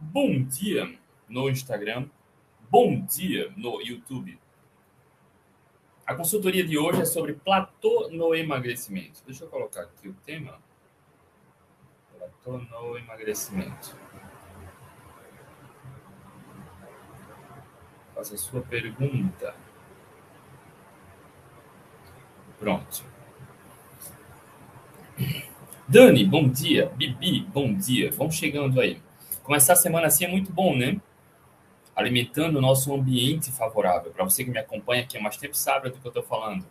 bom dia no Instagram, bom dia no YouTube. A consultoria de hoje é sobre platô no emagrecimento. Deixa eu colocar aqui o tema. Platô no emagrecimento. Faça a sua pergunta. Pronto. Dani, bom dia. Bibi, bom dia. Vamos chegando aí. Começar a semana assim é muito bom, né? Alimentando o nosso ambiente favorável. Para você que me acompanha aqui há mais tempo, sabe do que eu estou falando.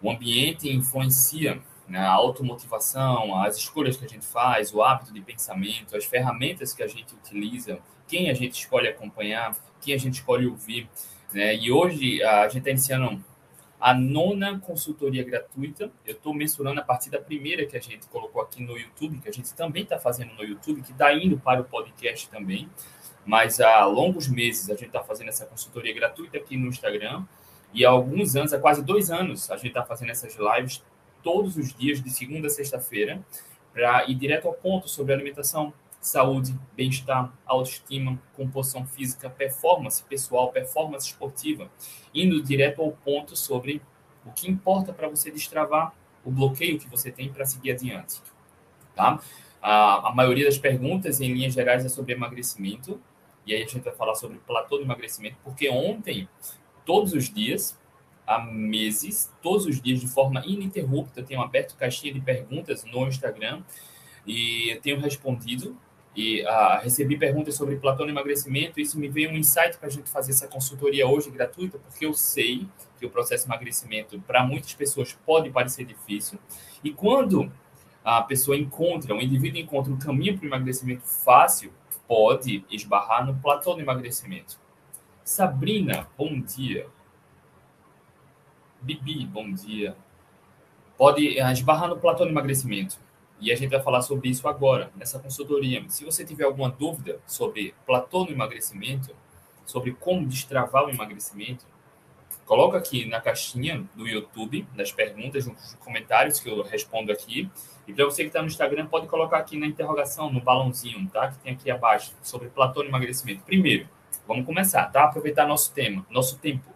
O ambiente influencia né, a automotivação, as escolhas que a gente faz, o hábito de pensamento, as ferramentas que a gente utiliza, quem a gente escolhe acompanhar, quem a gente escolhe ouvir. Né? E hoje a gente está iniciando a nona consultoria gratuita. Eu estou mensurando a partir da primeira que a gente colocou aqui no YouTube, que a gente também está fazendo no YouTube, que está indo para o podcast também. Mas há longos meses a gente está fazendo essa consultoria gratuita aqui no Instagram. E há alguns anos, há quase dois anos, a gente está fazendo essas lives todos os dias, de segunda a sexta-feira, para ir direto ao ponto sobre alimentação, saúde, bem-estar, autoestima, composição física, performance pessoal, performance esportiva, indo direto ao ponto sobre o que importa para você destravar o bloqueio que você tem para seguir adiante. Tá? A, a maioria das perguntas, em linhas gerais, é sobre emagrecimento, e aí a gente vai falar sobre platô de emagrecimento, porque ontem, todos os dias, há meses, todos os dias, de forma ininterrupta, eu tenho aberto caixinha de perguntas no Instagram, e eu tenho respondido e ah, recebi perguntas sobre Platão e emagrecimento. Isso me veio um insight para a gente fazer essa consultoria hoje gratuita, porque eu sei que o processo de emagrecimento para muitas pessoas pode parecer difícil. E quando a pessoa encontra, o indivíduo encontra um caminho para o emagrecimento fácil, pode esbarrar no platô do emagrecimento. Sabrina, bom dia. Bibi, bom dia. Pode ah, esbarrar no platô do emagrecimento. E a gente vai falar sobre isso agora, nessa consultoria. Se você tiver alguma dúvida sobre platô no emagrecimento, sobre como destravar o emagrecimento, coloca aqui na caixinha do YouTube, nas perguntas, nos comentários que eu respondo aqui. E para você que está no Instagram, pode colocar aqui na interrogação, no balãozinho, tá? Que tem aqui abaixo, sobre platô no emagrecimento. Primeiro, vamos começar, tá? Aproveitar nosso tema, nosso tempo.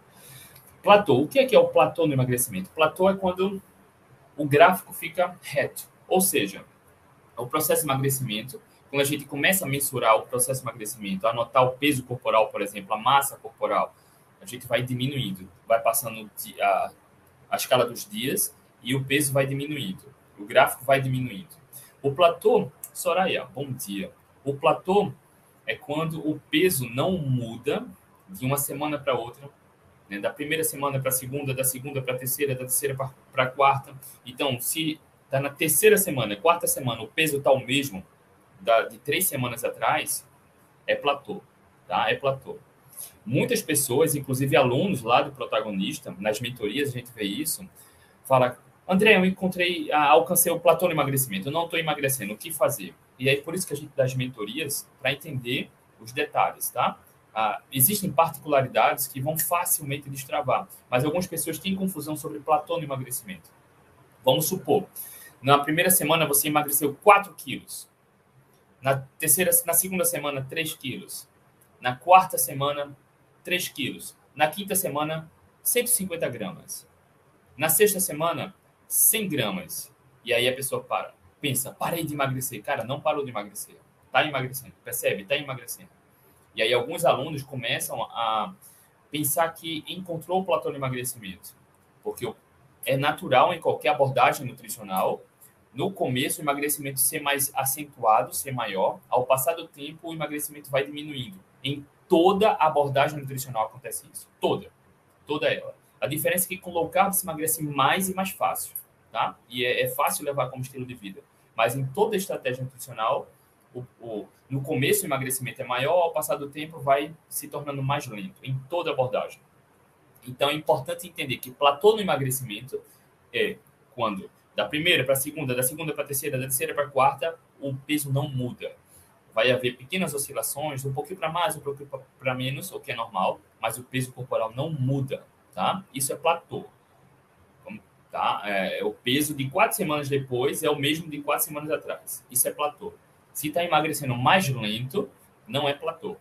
Platô. O que é, que é o platô no emagrecimento? Platô é quando o gráfico fica reto ou seja, o processo de emagrecimento, quando a gente começa a mensurar o processo de emagrecimento, anotar o peso corporal, por exemplo, a massa corporal, a gente vai diminuindo, vai passando a, a escala dos dias e o peso vai diminuindo, o gráfico vai diminuindo. O platô, Soraya, bom dia. O platô é quando o peso não muda de uma semana para outra, né? da primeira semana para a segunda, da segunda para a terceira, da terceira para a quarta. Então, se Está na terceira semana, quarta semana, o peso está o mesmo da, de três semanas atrás, é platô, tá? É platô. Muitas pessoas, inclusive alunos lá do protagonista, nas mentorias a gente vê isso, fala, André, eu encontrei, ah, alcancei o platô no emagrecimento, eu não estou emagrecendo, o que fazer? E aí, por isso que a gente dá as mentorias, para entender os detalhes, tá? Ah, existem particularidades que vão facilmente destravar, mas algumas pessoas têm confusão sobre platô no emagrecimento. Vamos supor, na primeira semana você emagreceu 4 quilos. Na terceira, na segunda semana, 3 quilos. Na quarta semana, 3 quilos. Na quinta semana, 150 gramas. Na sexta semana, 100 gramas. E aí a pessoa para, pensa, parei de emagrecer. Cara, não parou de emagrecer. Está emagrecendo, percebe? Está emagrecendo. E aí alguns alunos começam a pensar que encontrou o platô de emagrecimento. Porque é natural em qualquer abordagem nutricional no começo o emagrecimento ser mais acentuado, ser maior. Ao passar do tempo, o emagrecimento vai diminuindo. Em toda abordagem nutricional acontece isso. Toda. Toda ela. A diferença é que com low carb se emagrece mais e mais fácil. Tá? E é, é fácil levar como estilo de vida. Mas em toda estratégia nutricional, o, o, no começo o emagrecimento é maior, ao passar do tempo vai se tornando mais lento. Em toda abordagem. Então é importante entender que platô no emagrecimento é quando da primeira para a segunda, da segunda para a terceira, da terceira para a quarta, o peso não muda. Vai haver pequenas oscilações, um pouquinho para mais, um pouquinho para menos, o que é normal, mas o peso corporal não muda, tá? Isso é platô. Tá? É, o peso de quatro semanas depois é o mesmo de quatro semanas atrás. Isso é platô. Se está emagrecendo mais lento, não é platô.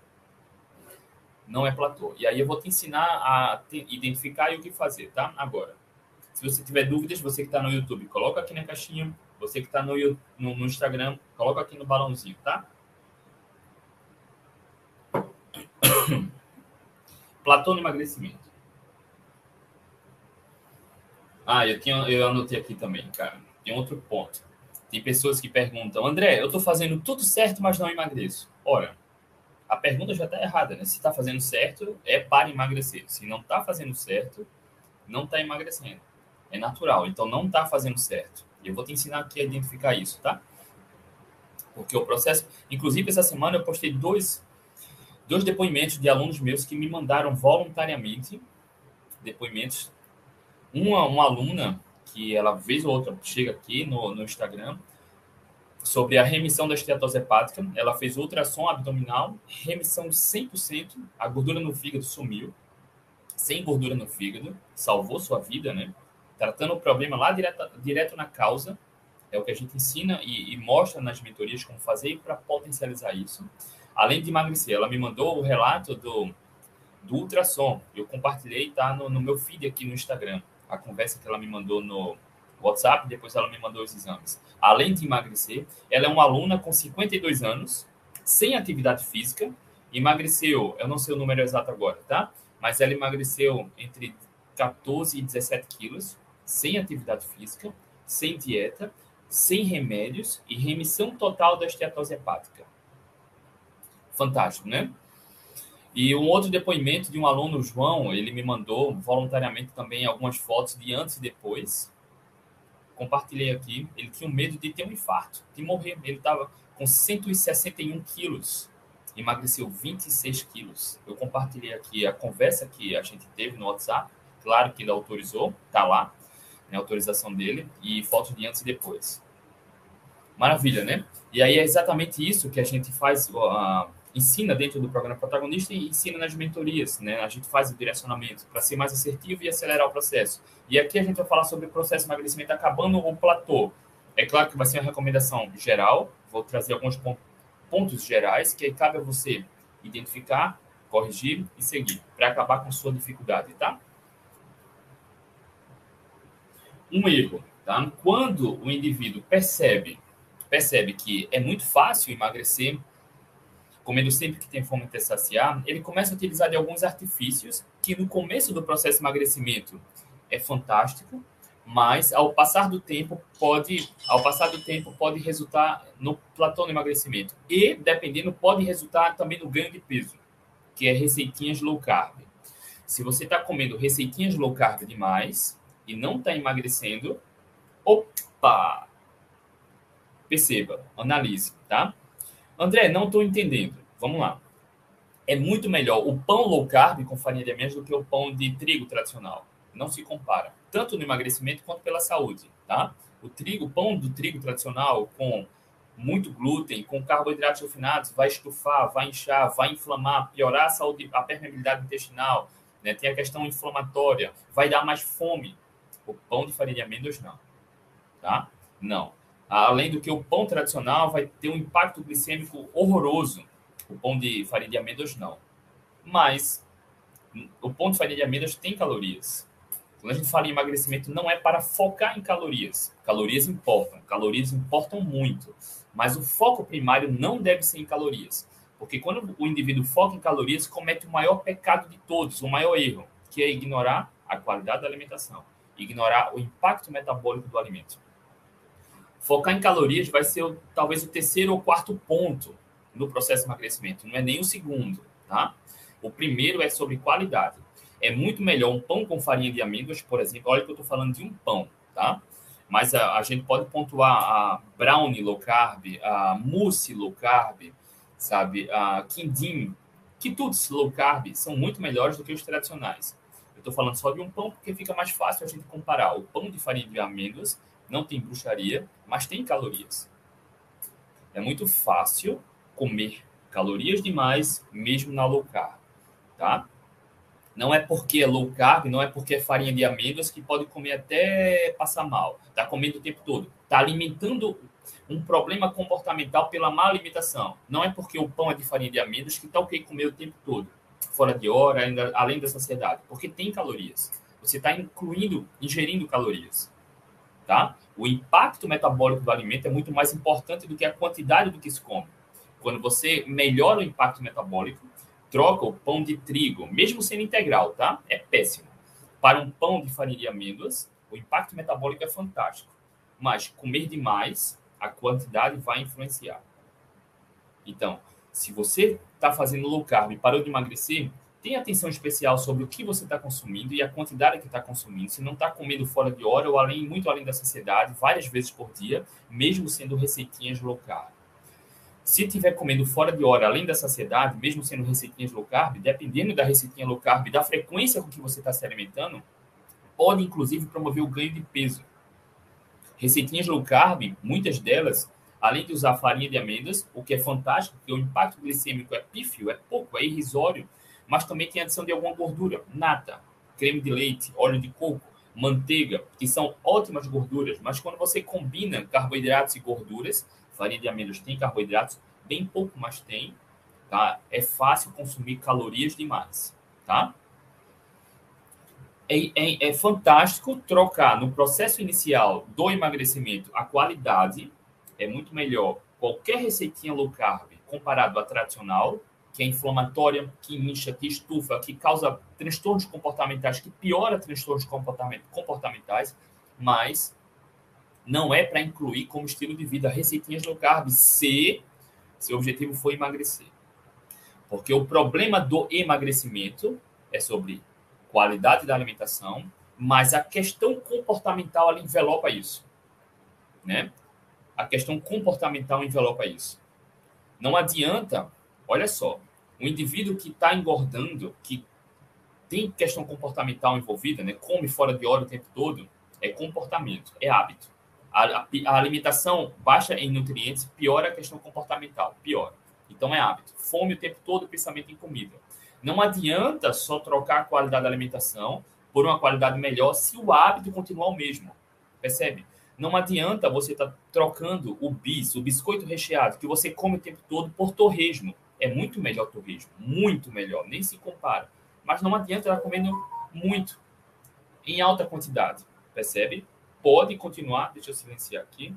Não é platô. E aí eu vou te ensinar a identificar e o que fazer, tá? Agora, se você tiver dúvidas, você que está no YouTube, coloca aqui na caixinha. Você que está no, no, no Instagram, coloca aqui no balãozinho, tá? Platô no emagrecimento. Ah, eu, tinha, eu anotei aqui também, cara. Tem outro ponto. Tem pessoas que perguntam, André, eu estou fazendo tudo certo, mas não emagreço. Ora, a pergunta já está errada, né? Se está fazendo certo, é para emagrecer. Se não está fazendo certo, não está emagrecendo. É natural, então não está fazendo certo. Eu vou te ensinar aqui a identificar isso, tá? Porque o processo. Inclusive, essa semana eu postei dois, dois depoimentos de alunos meus que me mandaram voluntariamente depoimentos. Uma, uma aluna que ela, vez ou outra, chega aqui no, no Instagram, sobre a remissão da esteatose hepática. Ela fez ultrassom abdominal, remissão de 100%, a gordura no fígado sumiu, sem gordura no fígado, salvou sua vida, né? Tratando o problema lá direto, direto na causa, é o que a gente ensina e, e mostra nas mentorias como fazer para potencializar isso. Além de emagrecer, ela me mandou o relato do, do ultrassom. Eu compartilhei, tá no, no meu feed aqui no Instagram a conversa que ela me mandou no WhatsApp, depois ela me mandou os exames. Além de emagrecer, ela é uma aluna com 52 anos, sem atividade física, emagreceu, eu não sei o número exato agora, tá? Mas ela emagreceu entre 14 e 17 quilos, sem atividade física, sem dieta, sem remédios e remissão total da esteatose hepática. Fantástico, né? E um outro depoimento de um aluno, João, ele me mandou voluntariamente também algumas fotos de antes e depois. Compartilhei aqui. Ele tinha medo de ter um infarto, de morrer. Ele estava com 161 quilos, emagreceu 26 quilos. Eu compartilhei aqui a conversa que a gente teve no WhatsApp. Claro que ele autorizou, tá lá, né, autorização dele, e fotos de antes e depois. Maravilha, né? E aí é exatamente isso que a gente faz. Uh, ensina dentro do programa protagonista e ensina nas mentorias, né? A gente faz o direcionamento para ser mais assertivo e acelerar o processo. E aqui a gente vai falar sobre o processo de emagrecimento acabando o platô. É claro que vai ser uma recomendação geral, vou trazer alguns pontos gerais que cabe a você identificar, corrigir e seguir para acabar com sua dificuldade, tá? Um erro, tá? Quando o indivíduo percebe percebe que é muito fácil emagrecer, comendo sempre que tem fome até saciar, ele começa a utilizar de alguns artifícios que no começo do processo de emagrecimento é fantástico, mas ao passar do tempo pode, ao passar do tempo pode resultar no platô no emagrecimento e dependendo pode resultar também no ganho de peso, que é receitinhas low carb. Se você está comendo receitinhas low carb demais e não está emagrecendo, opa, perceba, analise, tá? André, não estou entendendo. Vamos lá. É muito melhor o pão low carb com farinha de amêndoas do que o pão de trigo tradicional. Não se compara, tanto no emagrecimento quanto pela saúde, tá? O trigo, o pão do trigo tradicional com muito glúten, com carboidratos refinados, vai estufar, vai inchar, vai inflamar, piorar a saúde, a permeabilidade intestinal, né? Tem a questão inflamatória, vai dar mais fome. O pão de farinha de amêndoas não, tá? Não. Além do que o pão tradicional vai ter um impacto glicêmico horroroso. O pão de farinha de amêndoas não. Mas o pão de farinha de amêndoas tem calorias. Quando a gente fala em emagrecimento, não é para focar em calorias. Calorias importam, calorias importam muito. Mas o foco primário não deve ser em calorias. Porque quando o indivíduo foca em calorias, comete o maior pecado de todos, o maior erro, que é ignorar a qualidade da alimentação, ignorar o impacto metabólico do alimento. Focar em calorias vai ser talvez o terceiro ou quarto ponto no processo de emagrecimento, não é nem o segundo, tá? O primeiro é sobre qualidade. É muito melhor um pão com farinha de amêndoas, por exemplo. Olha que eu estou falando de um pão, tá? Mas a, a, gente pode pontuar a brownie low carb, a mousse low carb, sabe? A quindim, quitutes low carb são muito melhores do que os tradicionais. Estou falando só de um pão porque fica mais fácil a gente comparar o pão de farinha de amêndoas não tem bruxaria, mas tem calorias. É muito fácil comer calorias demais, mesmo na low carb, tá? Não é porque é low carb, não é porque é farinha de amêndoas que pode comer até passar mal. Tá comendo o tempo todo. Tá alimentando, Um problema comportamental pela má alimentação. Não é porque o pão é de farinha de amêndoas que está ok comer o tempo todo, fora de hora, ainda, além da saciedade, porque tem calorias. Você está incluindo, ingerindo calorias. Tá? O impacto metabólico do alimento é muito mais importante do que a quantidade do que se come. Quando você melhora o impacto metabólico, troca o pão de trigo, mesmo sendo integral, tá? É péssimo. Para um pão de farinha de amêndoas, o impacto metabólico é fantástico. Mas comer demais, a quantidade vai influenciar. Então, se você está fazendo low carb e parou de emagrecer, tenha atenção especial sobre o que você está consumindo e a quantidade que está consumindo. Se não está comendo fora de hora ou além, muito além da saciedade, várias vezes por dia, mesmo sendo receitinhas low carb. Se estiver comendo fora de hora, além da saciedade, mesmo sendo receitinhas low carb, dependendo da receitinha low carb, da frequência com que você está se alimentando, pode inclusive promover o ganho de peso. Receitinhas low carb, muitas delas, além de usar farinha de amêndoas, o que é fantástico, porque o impacto glicêmico é pífio, é pouco, é irrisório, mas também tem adição de alguma gordura, nata, creme de leite, óleo de coco, manteiga, que são ótimas gorduras, mas quando você combina carboidratos e gorduras, farinha de amêndoas tem carboidratos, bem pouco, mas tem, tá? É fácil consumir calorias demais, tá? É, é, é fantástico trocar no processo inicial do emagrecimento a qualidade, é muito melhor qualquer receitinha low carb comparado à tradicional, que é inflamatória, que incha, que estufa, que causa transtornos comportamentais, que piora transtornos comportamentais, mas não é para incluir como estilo de vida receitinhas low carb se seu objetivo for emagrecer. Porque o problema do emagrecimento é sobre qualidade da alimentação, mas a questão comportamental ela envelopa isso, né? A questão comportamental envelopa isso. Não adianta, olha só, um indivíduo que está engordando, que tem questão comportamental envolvida, né? come fora de hora o tempo todo, é comportamento, é hábito. A, a, a alimentação baixa em nutrientes piora a questão comportamental, piora. Então é hábito. Fome o tempo todo, pensamento em comida. Não adianta só trocar a qualidade da alimentação por uma qualidade melhor se o hábito continuar o mesmo. Percebe? Não adianta você estar tá trocando o bis, o biscoito recheado, que você come o tempo todo, por torresmo é muito melhor torresmo, muito melhor, nem se compara. Mas não adianta estar comendo muito, em alta quantidade, percebe? Pode continuar, deixa eu silenciar aqui,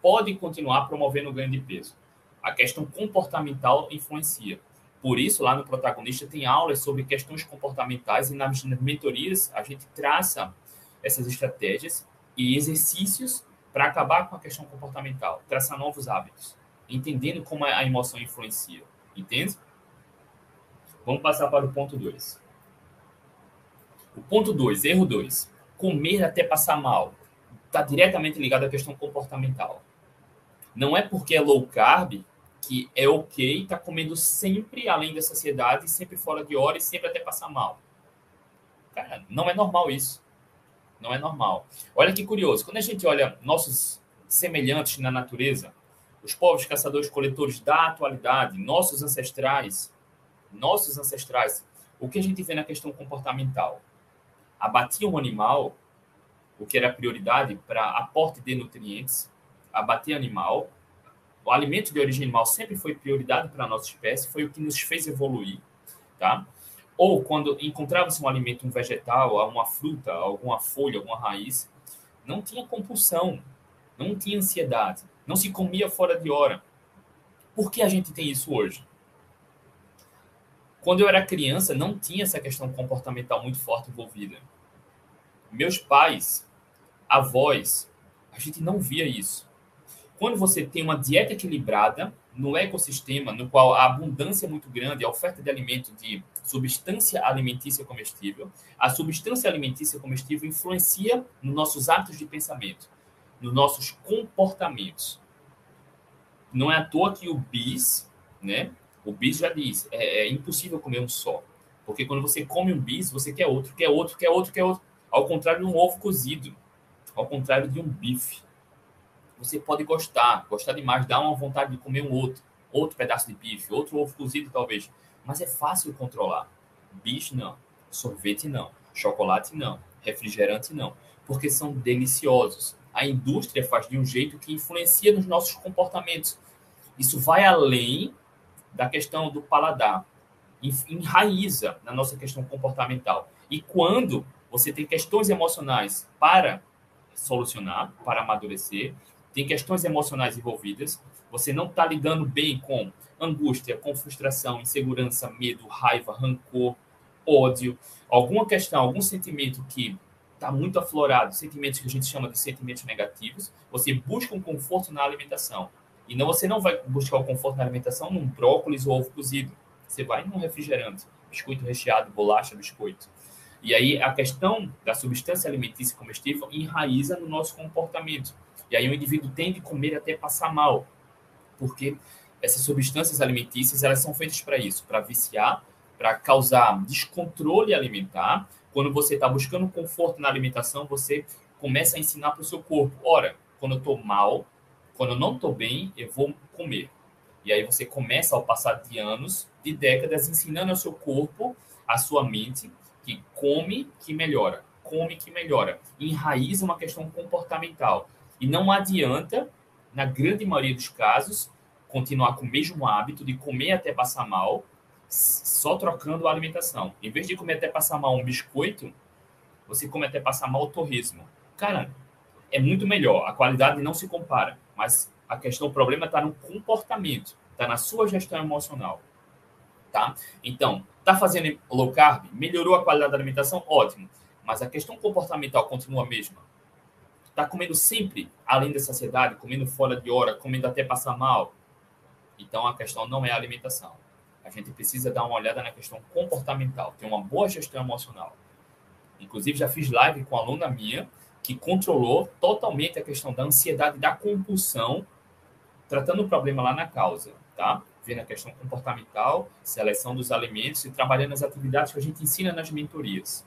pode continuar promovendo o ganho de peso. A questão comportamental influencia. Por isso, lá no protagonista tem aulas sobre questões comportamentais e nas mentorias a gente traça essas estratégias e exercícios para acabar com a questão comportamental, traçar novos hábitos entendendo como a emoção influencia. Entende? Vamos passar para o ponto 2. O ponto 2, erro 2. Comer até passar mal. Está diretamente ligado à questão comportamental. Não é porque é low carb que é ok estar tá comendo sempre além da saciedade, sempre fora de hora e sempre até passar mal. Cara, não é normal isso. Não é normal. Olha que curioso. Quando a gente olha nossos semelhantes na natureza, os povos caçadores-coletores da atualidade, nossos ancestrais, nossos ancestrais, o que a gente vê na questão comportamental? Abatiam um animal, o que era prioridade para aporte de nutrientes, abater animal. O alimento de origem animal sempre foi prioridade para a nossa espécie, foi o que nos fez evoluir, tá? Ou quando encontrava-se um alimento, um vegetal, uma fruta, alguma folha, alguma raiz, não tinha compulsão, não tinha ansiedade não se comia fora de hora. Por que a gente tem isso hoje? Quando eu era criança, não tinha essa questão comportamental muito forte envolvida. Meus pais, avós, a gente não via isso. Quando você tem uma dieta equilibrada no ecossistema, no qual a abundância é muito grande, a oferta de alimento de substância alimentícia comestível, a substância alimentícia comestível influencia nos nossos hábitos de pensamento nos nossos comportamentos. Não é à toa que o bis, né? O bis já diz, é, é impossível comer um só. Porque quando você come um bis, você quer outro, quer outro, quer outro, quer outro. Ao contrário de um ovo cozido, ao contrário de um bife. Você pode gostar, gostar demais, dar uma vontade de comer um outro, outro pedaço de bife, outro ovo cozido talvez. Mas é fácil controlar. Bicho não, sorvete não, chocolate não, refrigerante não, porque são deliciosos a indústria faz de um jeito que influencia nos nossos comportamentos. Isso vai além da questão do paladar, enraiza na nossa questão comportamental. E quando você tem questões emocionais para solucionar, para amadurecer, tem questões emocionais envolvidas, você não está lidando bem com angústia, com frustração, insegurança, medo, raiva, rancor, ódio, alguma questão, algum sentimento que está muito aflorado, sentimentos que a gente chama de sentimentos negativos, você busca um conforto na alimentação. E não, você não vai buscar o conforto na alimentação num brócolis ou ovo cozido. Você vai num refrigerante, biscoito recheado, bolacha, biscoito. E aí a questão da substância alimentícia comestível enraiza no nosso comportamento. E aí o indivíduo tende a comer até passar mal, porque essas substâncias alimentícias elas são feitas para isso, para viciar, para causar descontrole alimentar. Quando você está buscando conforto na alimentação, você começa a ensinar para o seu corpo: ora, quando eu estou mal, quando eu não estou bem, eu vou comer. E aí você começa, ao passar de anos, de décadas, ensinando ao seu corpo, à sua mente, que come que melhora, come que melhora. Enraiza uma questão comportamental. E não adianta, na grande maioria dos casos, continuar com o mesmo hábito de comer até passar mal, só trocando a alimentação. Em vez de comer até passar mal um biscoito, você come até passar mal o torresmo. Cara, é muito melhor. A qualidade não se compara, mas a questão, o problema está no comportamento, está na sua gestão emocional, tá? Então, tá fazendo low carb, melhorou a qualidade da alimentação, ótimo. Mas a questão comportamental continua a mesma. Tá comendo sempre além da saciedade, comendo fora de hora, comendo até passar mal. Então a questão não é a alimentação. A gente precisa dar uma olhada na questão comportamental, ter uma boa gestão emocional. Inclusive, já fiz live com aluna minha que controlou totalmente a questão da ansiedade, da compulsão, tratando o problema lá na causa, tá? Vendo a questão comportamental, seleção dos alimentos e trabalhando as atividades que a gente ensina nas mentorias.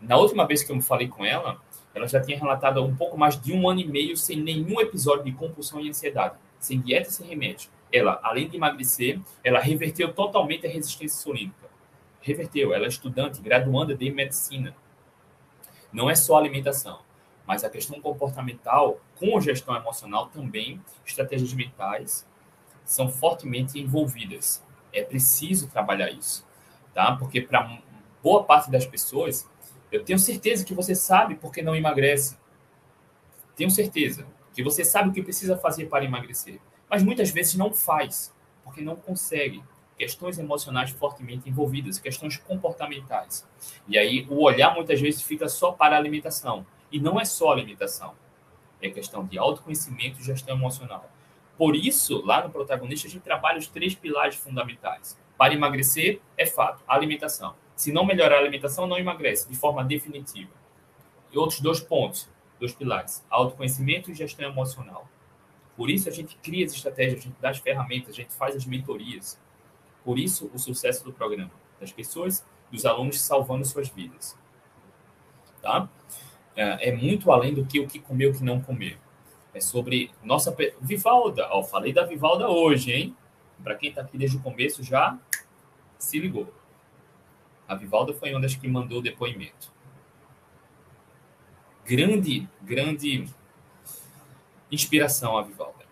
Na última vez que eu falei com ela, ela já tinha relatado um pouco mais de um ano e meio sem nenhum episódio de compulsão e ansiedade, sem dieta, sem remédio ela, além de emagrecer, ela reverteu totalmente a resistência insulínica. Reverteu. Ela é estudante, graduanda de medicina. Não é só alimentação, mas a questão comportamental com gestão emocional também, estratégias mentais, são fortemente envolvidas. É preciso trabalhar isso, tá? Porque para boa parte das pessoas, eu tenho certeza que você sabe porque não emagrece. Tenho certeza que você sabe o que precisa fazer para emagrecer mas muitas vezes não faz, porque não consegue. Questões emocionais fortemente envolvidas, questões comportamentais. E aí o olhar muitas vezes fica só para a alimentação. E não é só alimentação. É questão de autoconhecimento e gestão emocional. Por isso, lá no protagonista, a gente trabalha os três pilares fundamentais. Para emagrecer, é fato, alimentação. Se não melhorar a alimentação, não emagrece, de forma definitiva. E outros dois pontos, dois pilares: autoconhecimento e gestão emocional. Por isso a gente cria as estratégias, a gente dá as ferramentas, a gente faz as mentorias. Por isso o sucesso do programa, das pessoas, dos alunos salvando suas vidas. Tá? É, é muito além do que o que comer, o que não comer. É sobre nossa Vivalda. Ó, falei da Vivalda hoje, hein? Para quem está aqui desde o começo já se ligou. A Vivalda foi uma das que mandou o depoimento. Grande, grande inspiração a Vivalda.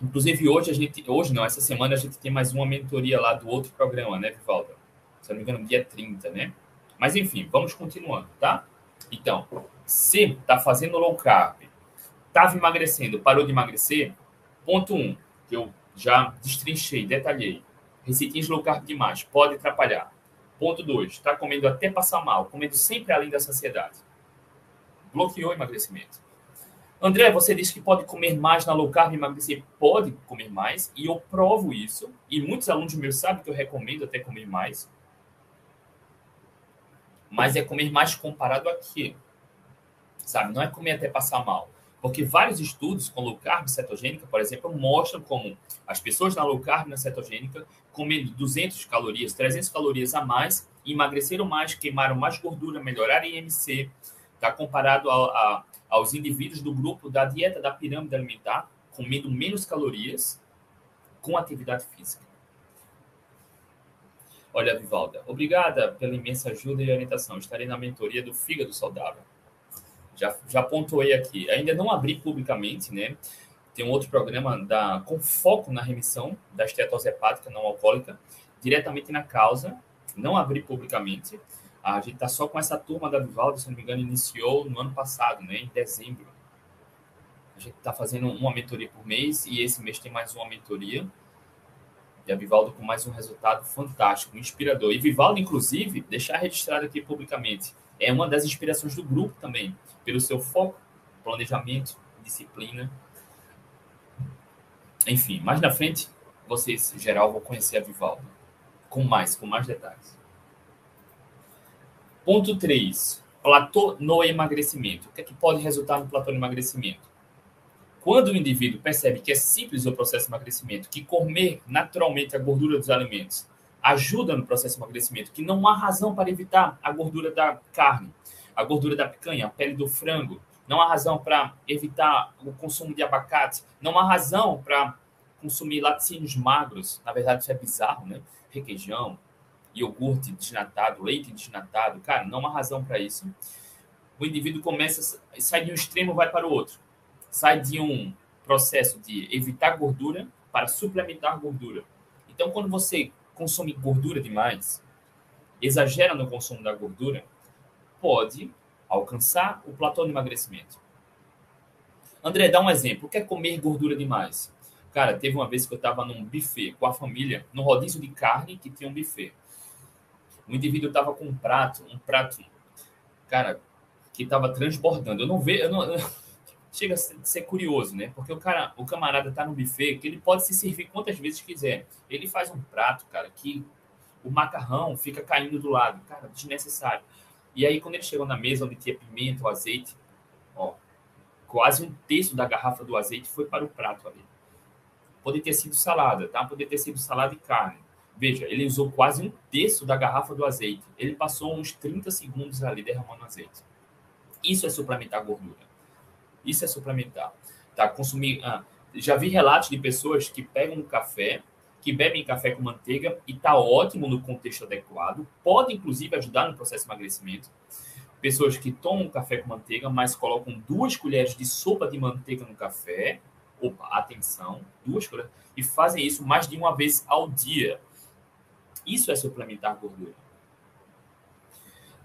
Inclusive hoje a gente, hoje não, essa semana a gente tem mais uma mentoria lá do outro programa, né, Vivalda? Se não me engano, dia 30, né? Mas enfim, vamos continuando, tá? Então, se tá fazendo low carb, estava emagrecendo, parou de emagrecer, ponto 1, um, que eu já destrinchei, detalhei. Receitinhas low carb demais, pode atrapalhar. Ponto 2, está comendo até passar mal, comendo sempre além da saciedade. Bloqueou o emagrecimento. André, você disse que pode comer mais na low carb e emagrecer. Pode comer mais, e eu provo isso. E muitos alunos meus sabem que eu recomendo até comer mais. Mas é comer mais comparado a quê? Sabe? Não é comer até passar mal. Porque vários estudos com low carb cetogênica, por exemplo, mostram como as pessoas na low carb na cetogênica, comendo 200 calorias, 300 calorias a mais, emagreceram mais, queimaram mais gordura, melhoraram IMC, tá? comparado a, a aos indivíduos do grupo da dieta da pirâmide alimentar, comendo menos calorias com atividade física. Olha, Vivalda, obrigada pela imensa ajuda e orientação. Estarei na mentoria do Fígado Saudável. Já, já pontuei aqui. Ainda não abri publicamente, né? Tem um outro programa da, com foco na remissão da esteatose hepática não alcoólica, diretamente na causa. Não abri publicamente. A gente está só com essa turma da Vivaldo, se não me engano, iniciou no ano passado, né? Em dezembro. A gente está fazendo uma mentoria por mês e esse mês tem mais uma mentoria. E a Vivaldo com mais um resultado fantástico, inspirador. E Vivaldo, inclusive, deixar registrado aqui publicamente, é uma das inspirações do grupo também, pelo seu foco, planejamento, disciplina. Enfim, mais na frente, vocês, geral, vão conhecer a Vivaldo com mais, com mais detalhes. Ponto 3. Platô no emagrecimento. O que é que pode resultar no platô no emagrecimento? Quando o indivíduo percebe que é simples o processo de emagrecimento, que comer naturalmente a gordura dos alimentos ajuda no processo de emagrecimento, que não há razão para evitar a gordura da carne, a gordura da picanha, a pele do frango, não há razão para evitar o consumo de abacate, não há razão para consumir laticínios magros, na verdade isso é bizarro, né? Requeijão, iogurte desnatado, leite desnatado, cara, não há razão para isso. O indivíduo começa, sai de um extremo, vai para o outro sai de um processo de evitar gordura para suplementar gordura. Então, quando você consome gordura demais, exagera no consumo da gordura, pode alcançar o platô de emagrecimento. André, dá um exemplo. O que é comer gordura demais? Cara, teve uma vez que eu estava num buffet com a família, no rodízio de carne que tinha um buffet. O indivíduo estava com um prato, um prato, cara, que estava transbordando. Eu não vejo, chega a ser curioso, né? Porque o cara, o camarada tá no buffet que ele pode se servir quantas vezes quiser. Ele faz um prato, cara, que o macarrão fica caindo do lado, cara, desnecessário. E aí quando ele chegou na mesa onde tinha pimenta, o azeite, ó, quase um terço da garrafa do azeite foi para o prato ali. Poderia ter sido salada, tá? Poderia ter sido salada e carne. Veja, ele usou quase um terço da garrafa do azeite. Ele passou uns 30 segundos ali derramando azeite. Isso é suplementar gordura. Isso é suplementar. Tá? Consumir. Ah, já vi relatos de pessoas que pegam um café, que bebem café com manteiga e tá ótimo no contexto adequado, pode inclusive ajudar no processo de emagrecimento. Pessoas que tomam café com manteiga, mas colocam duas colheres de sopa de manteiga no café, opa, atenção, duas colheres, e fazem isso mais de uma vez ao dia. Isso é suplementar gordura.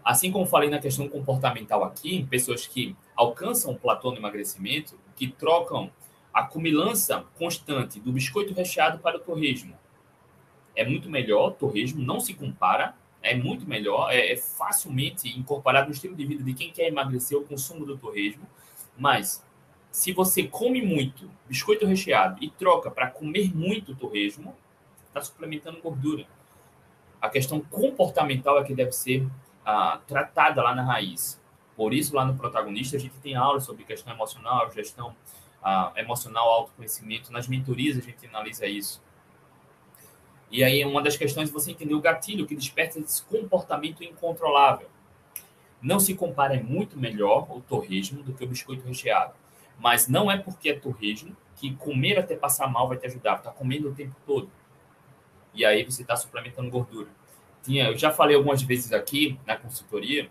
Assim como falei na questão comportamental aqui, pessoas que alcançam o platô no emagrecimento, que trocam a cumilança constante do biscoito recheado para o torresmo. É muito melhor, torresmo não se compara, é muito melhor, é, é facilmente incorporado no estilo de vida de quem quer emagrecer o consumo do torresmo, mas se você come muito biscoito recheado e troca para comer muito torresmo, está suplementando gordura. A questão comportamental é que deve ser ah, tratada lá na raiz. Por isso, lá no protagonista, a gente tem aulas sobre questão emocional, gestão uh, emocional, autoconhecimento. Nas mentorias, a gente analisa isso. E aí, uma das questões é você entender o gatilho que desperta esse comportamento incontrolável. Não se compara, é muito melhor o torresmo do que o biscoito recheado. Mas não é porque é torresmo que comer até passar mal vai te ajudar. Está comendo o tempo todo. E aí você está suplementando gordura. Tinha, eu já falei algumas vezes aqui na consultoria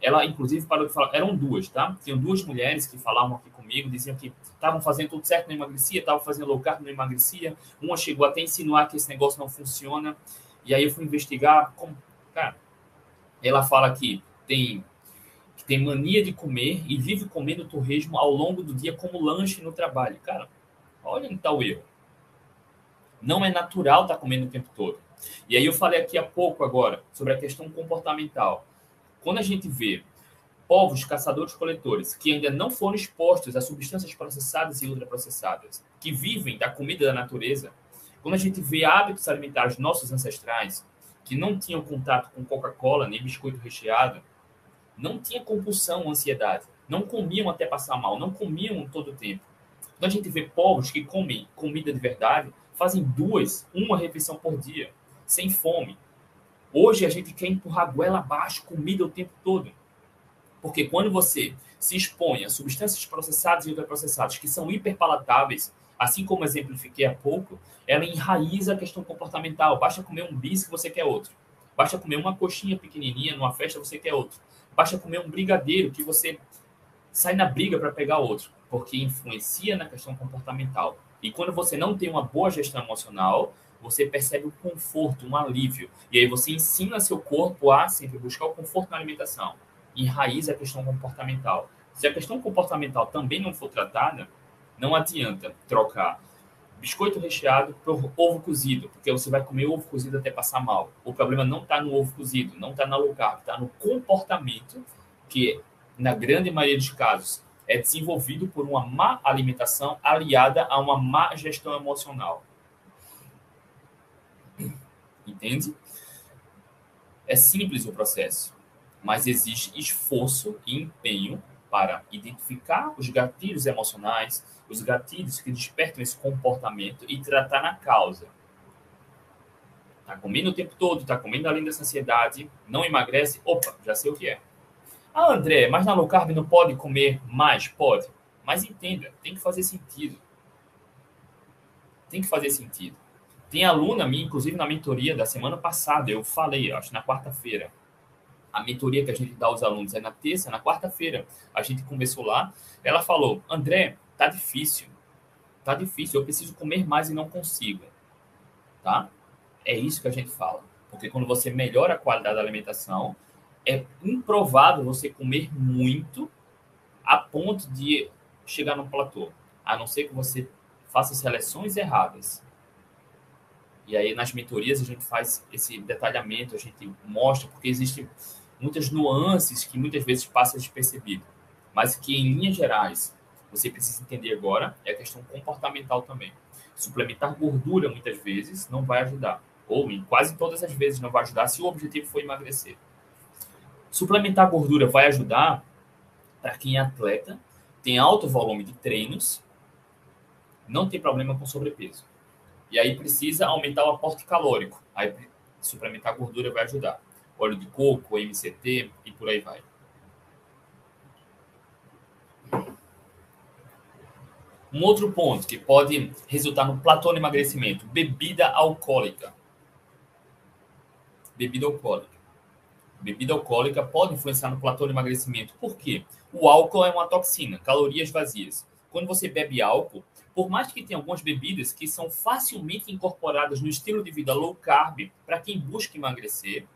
ela, inclusive, parou de falar. Eram duas, tá? Tinham duas mulheres que falavam aqui comigo, diziam que estavam fazendo tudo certo, não emagrecia, estavam fazendo low carb, não emagrecia. Uma chegou até a insinuar que esse negócio não funciona. E aí eu fui investigar. Como, cara, ela fala que tem, que tem mania de comer e vive comendo torresmo ao longo do dia como lanche no trabalho. Cara, olha onde está o erro. Não é natural estar tá comendo o tempo todo. E aí eu falei aqui há pouco agora sobre a questão comportamental quando a gente vê povos caçadores-coletores que ainda não foram expostos a substâncias processadas e ultraprocessadas, que vivem da comida da natureza, quando a gente vê hábitos alimentares nossos ancestrais, que não tinham contato com Coca-Cola nem biscoito recheado, não tinha compulsão, ansiedade, não comiam até passar mal, não comiam todo o tempo. Quando a gente vê povos que comem comida de verdade, fazem duas, uma refeição por dia, sem fome, Hoje a gente quer empurrar a goela abaixo, comida o tempo todo. Porque quando você se expõe a substâncias processadas e ultraprocessadas que são hiperpalatáveis, assim como exemplifiquei há pouco, ela enraiza a questão comportamental. Basta comer um bis que você quer outro. Basta comer uma coxinha pequenininha numa festa, você quer outro. Basta comer um brigadeiro que você sai na briga para pegar outro, porque influencia na questão comportamental. E quando você não tem uma boa gestão emocional, você percebe um conforto, um alívio. E aí você ensina seu corpo a sempre buscar o conforto na alimentação. Enraiza a questão comportamental. Se a questão comportamental também não for tratada, não adianta trocar biscoito recheado por ovo cozido, porque você vai comer ovo cozido até passar mal. O problema não está no ovo cozido, não está na low carb, está no comportamento que, na grande maioria dos casos, é desenvolvido por uma má alimentação aliada a uma má gestão emocional. Entende? É simples o processo, mas existe esforço e empenho para identificar os gatilhos emocionais, os gatilhos que despertam esse comportamento e tratar na causa. Tá comendo o tempo todo, tá comendo além da saciedade, não emagrece, opa, já sei o que é. Ah, André, mas na low carb não pode comer mais? Pode. Mas entenda, tem que fazer sentido. Tem que fazer sentido. Tem aluna minha, inclusive na mentoria da semana passada, eu falei, acho na quarta-feira. A mentoria que a gente dá aos alunos é na terça, na quarta-feira. A gente começou lá. Ela falou: André, tá difícil. Tá difícil, eu preciso comer mais e não consigo. Tá? É isso que a gente fala. Porque quando você melhora a qualidade da alimentação, é improvável você comer muito a ponto de chegar no platô. A não ser que você faça seleções erradas. E aí nas mentorias a gente faz esse detalhamento, a gente mostra, porque existem muitas nuances que muitas vezes passam despercebido, mas que em linhas gerais você precisa entender agora é a questão comportamental também. Suplementar gordura muitas vezes não vai ajudar, ou em quase todas as vezes não vai ajudar se o objetivo for emagrecer. Suplementar gordura vai ajudar para quem é atleta, tem alto volume de treinos, não tem problema com sobrepeso. E aí precisa aumentar o aporte calórico. Aí suplementar gordura vai ajudar. Óleo de coco, MCT e por aí vai. Um outro ponto que pode resultar no platô de emagrecimento: bebida alcoólica. Bebida alcoólica. Bebida alcoólica pode influenciar no platô de emagrecimento. Por quê? O álcool é uma toxina, calorias vazias. Quando você bebe álcool, por mais que tenha algumas bebidas que são facilmente incorporadas no estilo de vida low carb para quem busca emagrecer,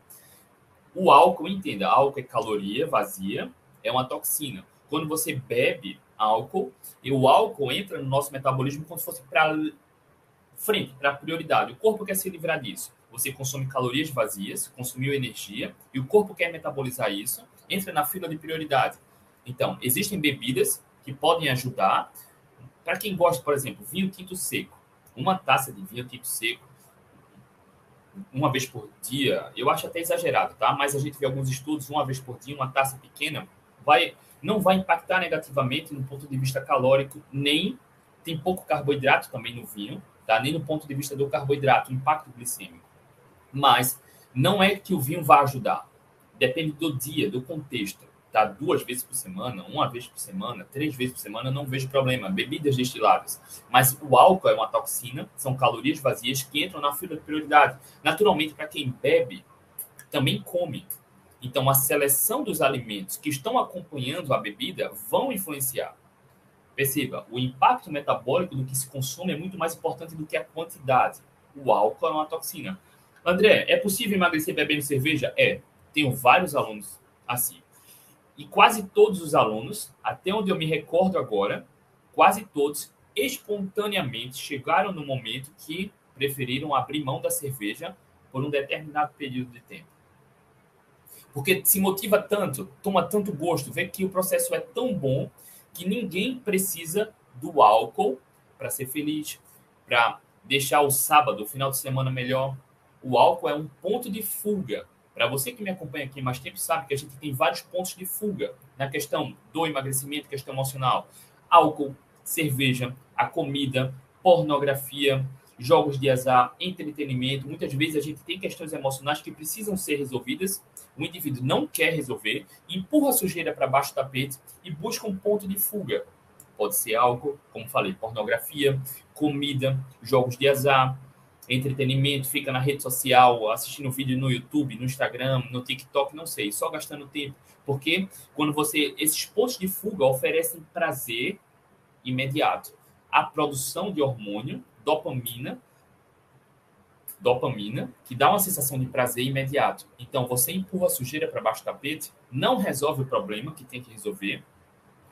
o álcool, entenda, álcool é caloria vazia, é uma toxina. Quando você bebe álcool, e o álcool entra no nosso metabolismo como se fosse para frente, para prioridade. O corpo quer se livrar disso. Você consome calorias vazias, consumiu energia, e o corpo quer metabolizar isso, entra na fila de prioridade. Então, existem bebidas que podem ajudar, para quem gosta, por exemplo, vinho tinto seco, uma taça de vinho tinto seco, uma vez por dia, eu acho até exagerado, tá? Mas a gente vê alguns estudos, uma vez por dia, uma taça pequena, vai, não vai impactar negativamente no ponto de vista calórico, nem tem pouco carboidrato também no vinho, tá? Nem no ponto de vista do carboidrato, impacto glicêmico. Mas não é que o vinho vai ajudar. Depende do dia, do contexto tá duas vezes por semana, uma vez por semana, três vezes por semana, não vejo problema. Bebidas destiladas. Mas o álcool é uma toxina, são calorias vazias que entram na fila de prioridade. Naturalmente, para quem bebe, também come. Então, a seleção dos alimentos que estão acompanhando a bebida vão influenciar. Perceba, o impacto metabólico do que se consome é muito mais importante do que a quantidade. O álcool é uma toxina. André, é possível emagrecer bebendo cerveja? É. Tenho vários alunos assim. E quase todos os alunos, até onde eu me recordo agora, quase todos espontaneamente chegaram no momento que preferiram abrir mão da cerveja por um determinado período de tempo. Porque se motiva tanto, toma tanto gosto, vê que o processo é tão bom que ninguém precisa do álcool para ser feliz, para deixar o sábado, o final de semana melhor. O álcool é um ponto de fuga para você que me acompanha aqui mais tempo, sabe que a gente tem vários pontos de fuga na questão do emagrecimento, questão emocional. Álcool, cerveja, a comida, pornografia, jogos de azar, entretenimento. Muitas vezes a gente tem questões emocionais que precisam ser resolvidas. O indivíduo não quer resolver, empurra a sujeira para baixo do tapete e busca um ponto de fuga. Pode ser álcool, como falei, pornografia, comida, jogos de azar, entretenimento, fica na rede social, assistindo vídeo no YouTube, no Instagram, no TikTok, não sei, só gastando tempo. Porque quando você. Esses pontos de fuga oferecem prazer imediato. A produção de hormônio, dopamina, dopamina, que dá uma sensação de prazer imediato. Então, você empurra a sujeira para baixo do tapete, não resolve o problema que tem que resolver.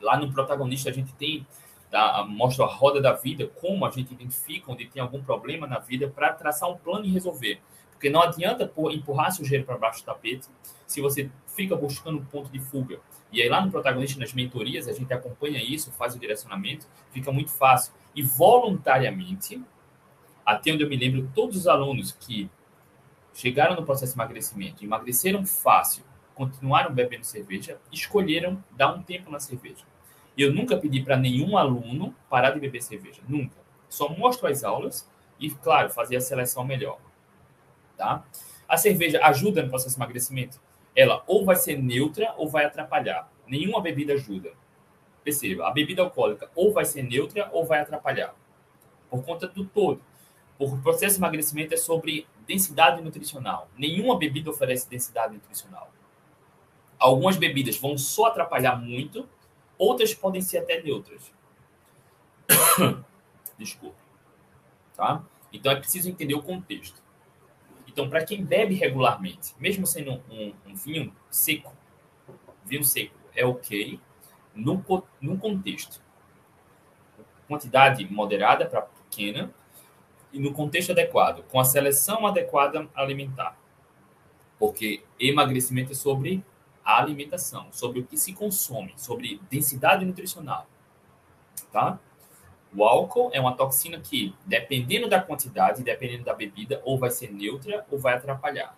Lá no protagonista, a gente tem Tá? mostra a roda da vida, como a gente identifica onde tem algum problema na vida para traçar um plano e resolver. Porque não adianta empurrar sujeira para baixo do tapete se você fica buscando um ponto de fuga. E aí lá no protagonista, nas mentorias, a gente acompanha isso, faz o direcionamento, fica muito fácil. E voluntariamente, até onde eu me lembro, todos os alunos que chegaram no processo de emagrecimento, emagreceram fácil, continuaram bebendo cerveja, escolheram dar um tempo na cerveja. Eu nunca pedi para nenhum aluno parar de beber cerveja, nunca. Só mostro as aulas e, claro, fazer a seleção melhor. Tá? A cerveja ajuda no processo de emagrecimento? Ela ou vai ser neutra ou vai atrapalhar. Nenhuma bebida ajuda. Perceba, a bebida alcoólica ou vai ser neutra ou vai atrapalhar. Por conta do todo. O processo de emagrecimento é sobre densidade nutricional. Nenhuma bebida oferece densidade nutricional. Algumas bebidas vão só atrapalhar muito Outras podem ser até neutras. Desculpa. Tá? Então é preciso entender o contexto. Então, para quem bebe regularmente, mesmo sendo um, um, vinho seco, vinho seco é ok no, no contexto. Quantidade moderada para pequena e no contexto adequado, com a seleção adequada alimentar. Porque emagrecimento é sobre a alimentação, sobre o que se consome, sobre densidade nutricional. Tá? O álcool é uma toxina que, dependendo da quantidade, dependendo da bebida, ou vai ser neutra ou vai atrapalhar.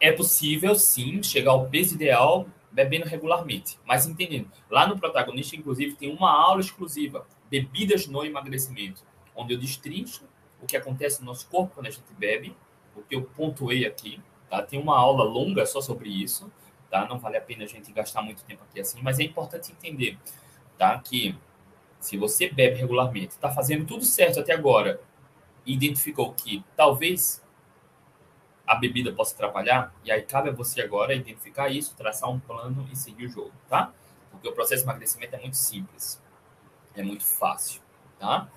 É possível, sim, chegar ao peso ideal bebendo regularmente, mas entendendo. Lá no protagonista, inclusive, tem uma aula exclusiva, bebidas no emagrecimento, onde eu destrincho o que acontece no nosso corpo quando a gente bebe, o que eu pontuei aqui, Tá? Tem uma aula longa só sobre isso, tá? Não vale a pena a gente gastar muito tempo aqui assim, mas é importante entender, tá? Que se você bebe regularmente, está fazendo tudo certo até agora, e identificou que talvez a bebida possa atrapalhar, e aí cabe a você agora identificar isso, traçar um plano e seguir o jogo, tá? Porque o processo de emagrecimento é muito simples, é muito fácil, tá?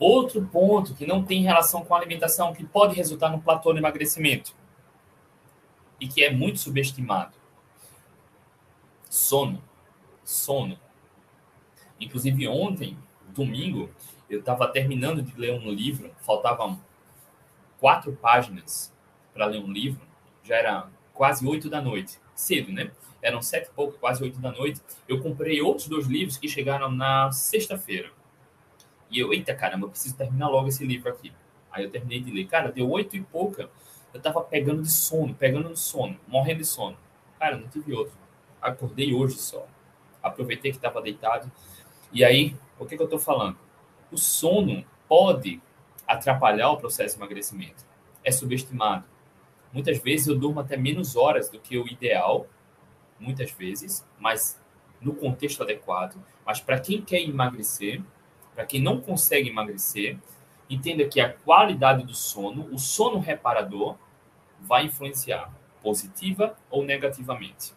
Outro ponto que não tem relação com a alimentação, que pode resultar no platô de emagrecimento e que é muito subestimado. Sono. Sono. Inclusive, ontem, domingo, eu estava terminando de ler um livro, faltavam quatro páginas para ler um livro, já era quase oito da noite, cedo, né? Eram sete e pouco, quase oito da noite. Eu comprei outros dois livros que chegaram na sexta-feira. E eu, eita caramba, eu preciso terminar logo esse livro aqui. Aí eu terminei de ler. Cara, deu oito e pouca. Eu tava pegando de sono, pegando no sono, morrendo de sono. Cara, não tive outro. Acordei hoje só. Aproveitei que estava deitado. E aí, o que, que eu estou falando? O sono pode atrapalhar o processo de emagrecimento. É subestimado. Muitas vezes eu durmo até menos horas do que o ideal, muitas vezes, mas no contexto adequado. Mas para quem quer emagrecer, para quem não consegue emagrecer, entenda que a qualidade do sono, o sono reparador, vai influenciar positiva ou negativamente.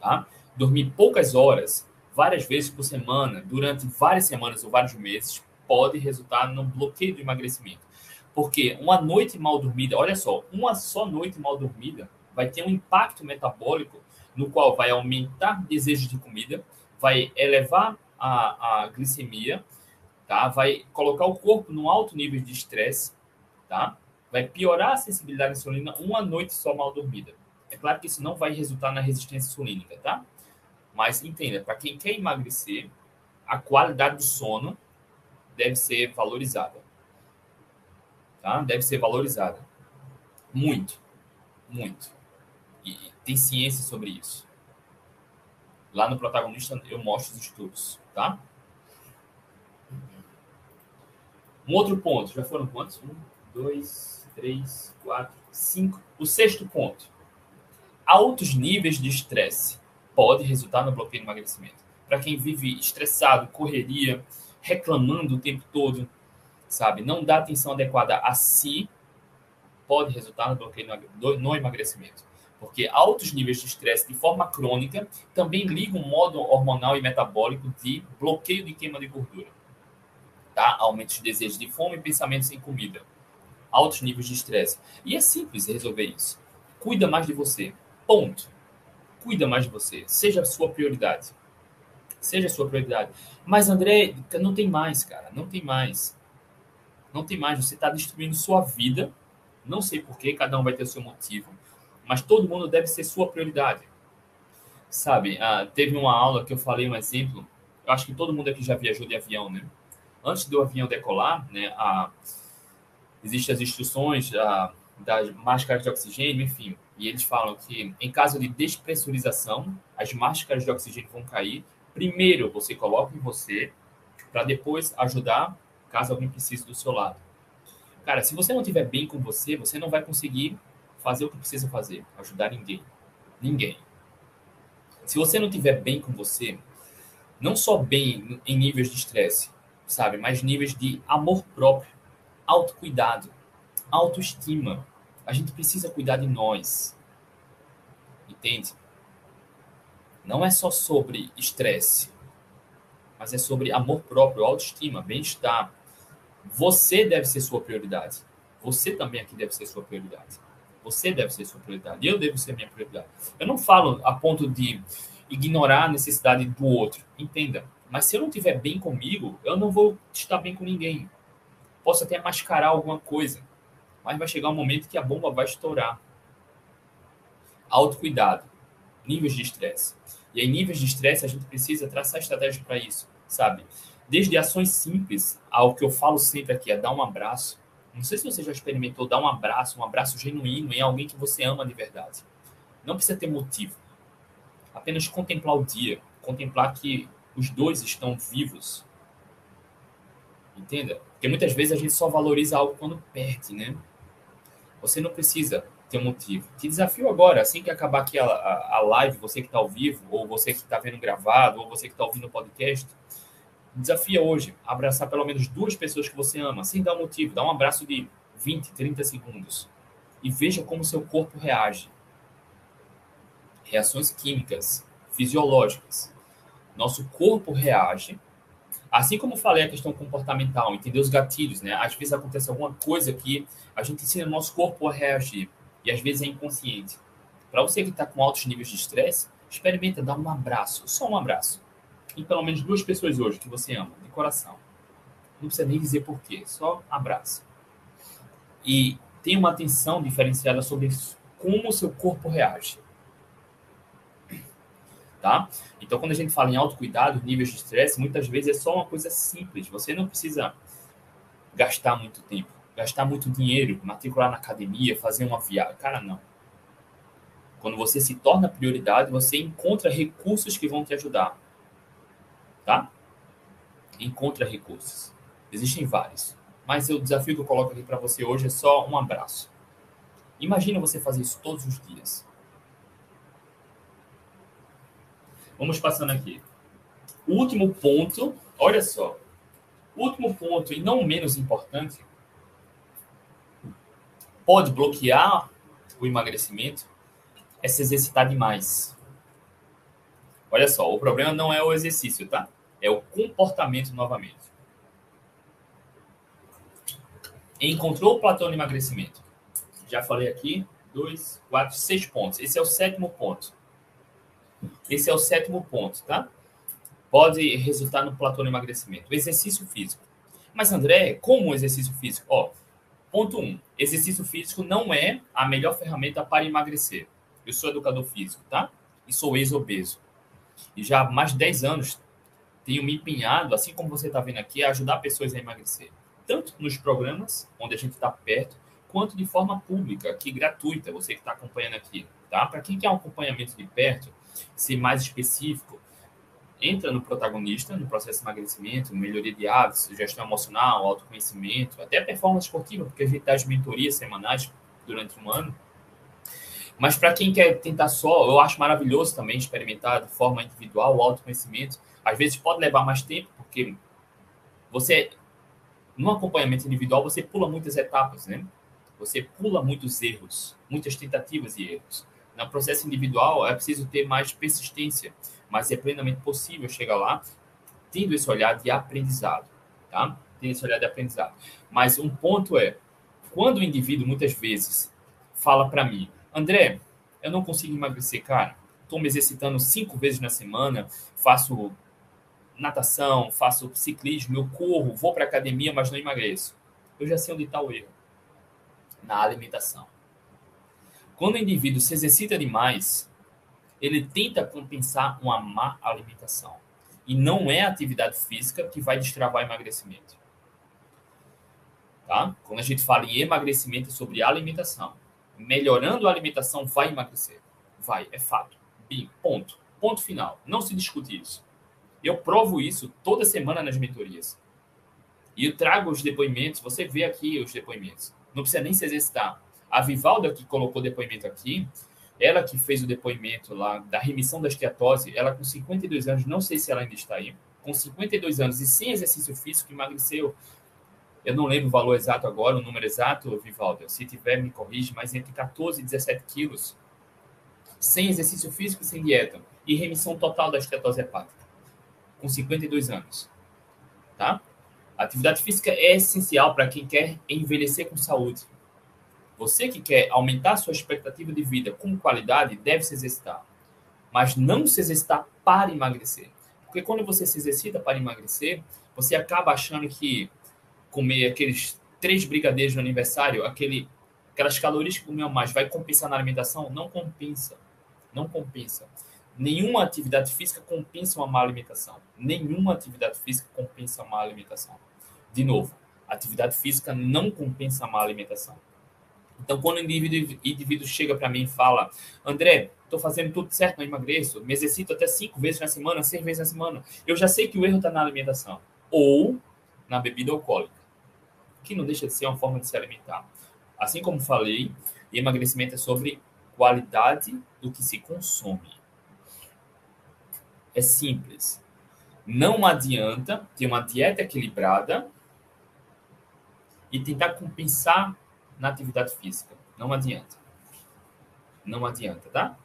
Tá? Dormir poucas horas, várias vezes por semana, durante várias semanas ou vários meses, pode resultar no bloqueio do emagrecimento. Porque uma noite mal dormida, olha só, uma só noite mal dormida vai ter um impacto metabólico no qual vai aumentar desejo de comida, vai elevar a, a glicemia, tá? Vai colocar o corpo num alto nível de estresse, tá? Vai piorar a sensibilidade à insulina uma noite só mal dormida. É claro que isso não vai resultar na resistência insulínica, tá? Mas entenda, para quem quer emagrecer, a qualidade do sono deve ser valorizada. Tá? Deve ser valorizada. Muito. Muito. E tem ciência sobre isso. Lá no protagonista eu mostro os estudos tá? Um outro ponto, já foram quantos? Um, dois, três, quatro, cinco. O sexto ponto. Altos níveis de estresse pode resultar no bloqueio do emagrecimento. para quem vive estressado, correria, reclamando o tempo todo, sabe? Não dá atenção adequada a si, pode resultar no bloqueio no emagrecimento. Porque altos níveis de estresse de forma crônica também ligam o modo hormonal e metabólico de bloqueio de queima de gordura. Tá? Aumento de desejo de fome e pensamentos em comida. Altos níveis de estresse. E é simples resolver isso. Cuida mais de você. Ponto. Cuida mais de você. Seja a sua prioridade. Seja a sua prioridade. Mas, André, não tem mais, cara. Não tem mais. Não tem mais. Você está destruindo sua vida. Não sei porquê, cada um vai ter o seu motivo. Mas todo mundo deve ser sua prioridade. Sabe, ah, teve uma aula que eu falei um exemplo. Eu acho que todo mundo aqui já viajou de avião, né? Antes do avião decolar, né? Existem as instruções a, das máscaras de oxigênio, enfim. E eles falam que em caso de despressurização, as máscaras de oxigênio vão cair. Primeiro você coloca em você, para depois ajudar caso alguém precise do seu lado. Cara, se você não estiver bem com você, você não vai conseguir fazer o que precisa fazer, ajudar ninguém. Ninguém. Se você não estiver bem com você, não só bem em níveis de estresse, sabe, mas níveis de amor próprio, autocuidado, autoestima. A gente precisa cuidar de nós. Entende? Não é só sobre estresse, mas é sobre amor próprio, autoestima, bem-estar. Você deve ser sua prioridade. Você também aqui deve ser sua prioridade. Você deve ser sua prioridade. Eu devo ser minha prioridade. Eu não falo a ponto de ignorar a necessidade do outro. Entenda. Mas se eu não estiver bem comigo, eu não vou estar bem com ninguém. Posso até mascarar alguma coisa. Mas vai chegar um momento que a bomba vai estourar. Autocuidado. Níveis de estresse. E em níveis de estresse, a gente precisa traçar estratégias para isso, sabe? Desde ações simples ao que eu falo sempre aqui, é dar um abraço, não sei se você já experimentou dar um abraço, um abraço genuíno em alguém que você ama de verdade. Não precisa ter motivo. Apenas contemplar o dia, contemplar que os dois estão vivos. Entenda? Porque muitas vezes a gente só valoriza algo quando perde, né? Você não precisa ter motivo. Te desafio agora, assim que acabar aqui a, a, a live, você que está ao vivo, ou você que está vendo gravado, ou você que está ouvindo o podcast, Desafia hoje abraçar pelo menos duas pessoas que você ama, sem dar motivo. Dá um abraço de 20, 30 segundos. E veja como seu corpo reage. Reações químicas, fisiológicas. Nosso corpo reage. Assim como falei a questão comportamental, entender os gatilhos, né? Às vezes acontece alguma coisa que a gente ensina o nosso corpo a reagir. E às vezes é inconsciente. Para você que está com altos níveis de estresse, experimenta dar um abraço, só um abraço em pelo menos duas pessoas hoje que você ama, de coração. Não precisa nem dizer porquê, só abraça. E tenha uma atenção diferenciada sobre como o seu corpo reage. Tá? Então, quando a gente fala em autocuidado, níveis de estresse, muitas vezes é só uma coisa simples. Você não precisa gastar muito tempo, gastar muito dinheiro, matricular na academia, fazer uma viagem. Cara, não. Quando você se torna prioridade, você encontra recursos que vão te ajudar tá? Encontra recursos. Existem vários. Mas o desafio que eu coloco aqui para você hoje é só um abraço. Imagina você fazer isso todos os dias. Vamos passando aqui. O último ponto, olha só. O último ponto, e não menos importante, pode bloquear o emagrecimento é se exercitar demais. Olha só, o problema não é o exercício, tá? É o comportamento novamente. Encontrou o platô de emagrecimento. Já falei aqui, dois, quatro, seis pontos. Esse é o sétimo ponto. Esse é o sétimo ponto, tá? Pode resultar no platô de emagrecimento. Exercício físico. Mas, André, como o exercício físico? Ó, ponto um. Exercício físico não é a melhor ferramenta para emagrecer. Eu sou educador físico, tá? E sou ex-obeso. E já há mais de 10 anos tenho me empenhado, assim como você está vendo aqui, a ajudar pessoas a emagrecer. Tanto nos programas, onde a gente está perto, quanto de forma pública, aqui gratuita, você que está acompanhando aqui. Tá? Para quem quer um acompanhamento de perto, ser mais específico, entra no protagonista, no processo de emagrecimento, melhoria de hábitos, gestão emocional, autoconhecimento, até performance esportiva, porque a gente dá as mentorias semanais durante um ano. Mas para quem quer tentar só, eu acho maravilhoso também experimentar de forma individual o autoconhecimento. Às vezes pode levar mais tempo, porque você, no acompanhamento individual, você pula muitas etapas, né? Você pula muitos erros, muitas tentativas e erros. No processo individual, é preciso ter mais persistência, mas é plenamente possível chegar lá tendo esse olhar de aprendizado, tá? Tendo esse olhar de aprendizado. Mas um ponto é, quando o indivíduo muitas vezes fala para mim, André, eu não consigo emagrecer, cara. Estou me exercitando cinco vezes na semana, faço natação, faço ciclismo, eu corro, vou para academia, mas não emagreço. Eu já sei onde está o erro. Na alimentação. Quando o indivíduo se exercita demais, ele tenta compensar uma má alimentação. E não é a atividade física que vai destravar emagrecimento. Tá? Quando a gente fala em emagrecimento é sobre alimentação melhorando a alimentação, vai emagrecer. Vai, é fato. Bim, ponto. Ponto final. Não se discute isso. Eu provo isso toda semana nas mentorias. E eu trago os depoimentos, você vê aqui os depoimentos. Não precisa nem se exercitar. A Vivalda que colocou depoimento aqui, ela que fez o depoimento lá da remissão da esteatose, ela com 52 anos, não sei se ela ainda está aí, com 52 anos e sem exercício físico, emagreceu eu não lembro o valor exato agora, o número exato, Vivaldo. Se tiver, me corrige, mas entre 14 e 17 quilos, sem exercício físico sem dieta, e remissão total da estetose hepática, com 52 anos. Tá? Atividade física é essencial para quem quer envelhecer com saúde. Você que quer aumentar sua expectativa de vida com qualidade, deve se exercitar. Mas não se exercitar para emagrecer. Porque quando você se exercita para emagrecer, você acaba achando que comer aqueles três brigadeiros no aniversário, aquele, aquelas calorias que comeu mais, vai compensar na alimentação? Não compensa. Não compensa. Nenhuma atividade física compensa uma má alimentação. Nenhuma atividade física compensa uma má alimentação. De novo, atividade física não compensa a má alimentação. Então, quando o indivíduo, indivíduo chega para mim e fala, André, estou fazendo tudo certo, não emagreço, me exercito até cinco vezes na semana, seis vezes na semana, eu já sei que o erro está na alimentação ou na bebida alcoólica que não deixa de ser uma forma de se alimentar. Assim como falei, emagrecimento é sobre qualidade do que se consome. É simples. Não adianta ter uma dieta equilibrada e tentar compensar na atividade física. Não adianta. Não adianta, tá?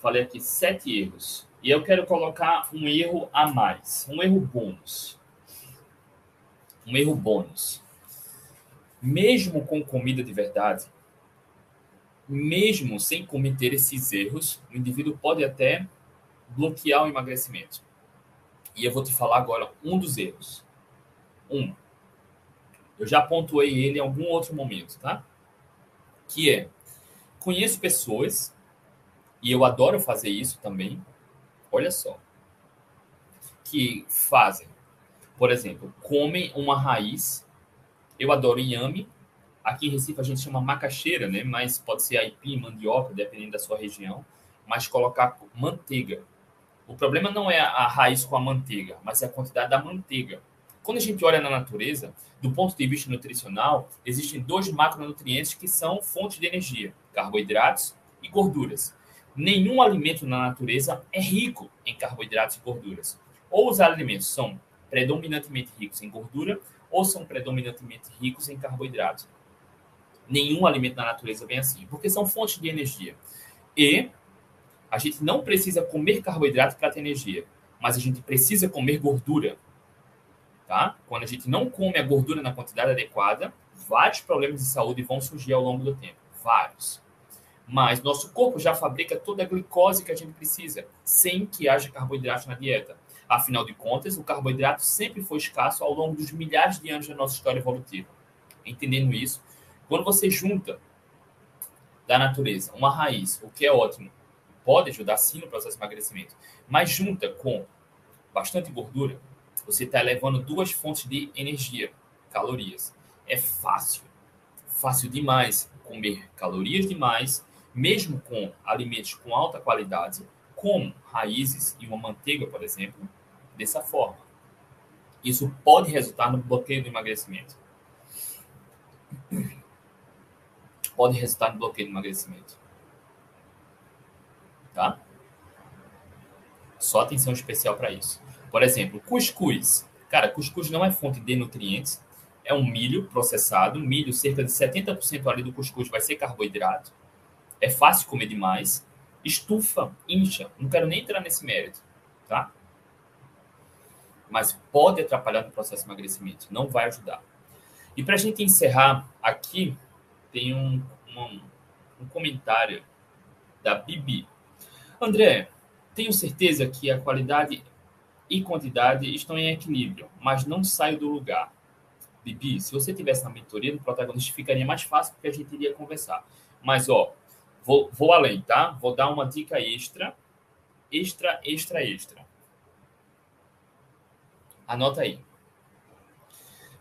Falei aqui sete erros. E eu quero colocar um erro a mais, um erro bônus um erro bônus. Mesmo com comida de verdade, mesmo sem cometer esses erros, o indivíduo pode até bloquear o emagrecimento. E eu vou te falar agora um dos erros. Um. Eu já pontuei ele em algum outro momento, tá? Que é: conheço pessoas, e eu adoro fazer isso também. Olha só. Que fazem por exemplo, comem uma raiz. Eu adoro inhame. Aqui em Recife a gente chama macaxeira, né? Mas pode ser aipim, mandioca, dependendo da sua região. Mas colocar manteiga. O problema não é a raiz com a manteiga, mas é a quantidade da manteiga. Quando a gente olha na natureza, do ponto de vista nutricional, existem dois macronutrientes que são fontes de energia: carboidratos e gorduras. Nenhum alimento na natureza é rico em carboidratos e gorduras. Ou os alimentos são predominantemente ricos em gordura ou são predominantemente ricos em carboidratos. Nenhum alimento na natureza vem assim, porque são fontes de energia. E a gente não precisa comer carboidrato para ter energia, mas a gente precisa comer gordura. Tá? Quando a gente não come a gordura na quantidade adequada, vários problemas de saúde vão surgir ao longo do tempo. Vários. Mas nosso corpo já fabrica toda a glicose que a gente precisa, sem que haja carboidrato na dieta. Afinal de contas, o carboidrato sempre foi escasso ao longo dos milhares de anos da nossa história evolutiva. Entendendo isso, quando você junta da natureza uma raiz, o que é ótimo, pode ajudar sim no processo de emagrecimento, mas junta com bastante gordura, você está elevando duas fontes de energia, calorias. É fácil, fácil demais comer calorias demais, mesmo com alimentos com alta qualidade, como raízes e uma manteiga, por exemplo, dessa forma. Isso pode resultar no bloqueio do emagrecimento. pode resultar no bloqueio do emagrecimento. Tá? Só atenção especial para isso. Por exemplo, cuscuz. Cara, cuscuz não é fonte de nutrientes. É um milho processado. Milho, cerca de 70% ali do cuscuz vai ser carboidrato. É fácil comer demais. Estufa, incha. Não quero nem entrar nesse mérito, tá? Mas pode atrapalhar no processo de emagrecimento. Não vai ajudar. E para a gente encerrar aqui, tem um, um, um comentário da Bibi. André, tenho certeza que a qualidade e quantidade estão em equilíbrio, mas não saio do lugar. Bibi, se você tivesse na mentoria do protagonista, ficaria mais fácil porque a gente iria conversar. Mas, ó, vou, vou além, tá? Vou dar uma dica extra, extra, extra, extra. Anota aí.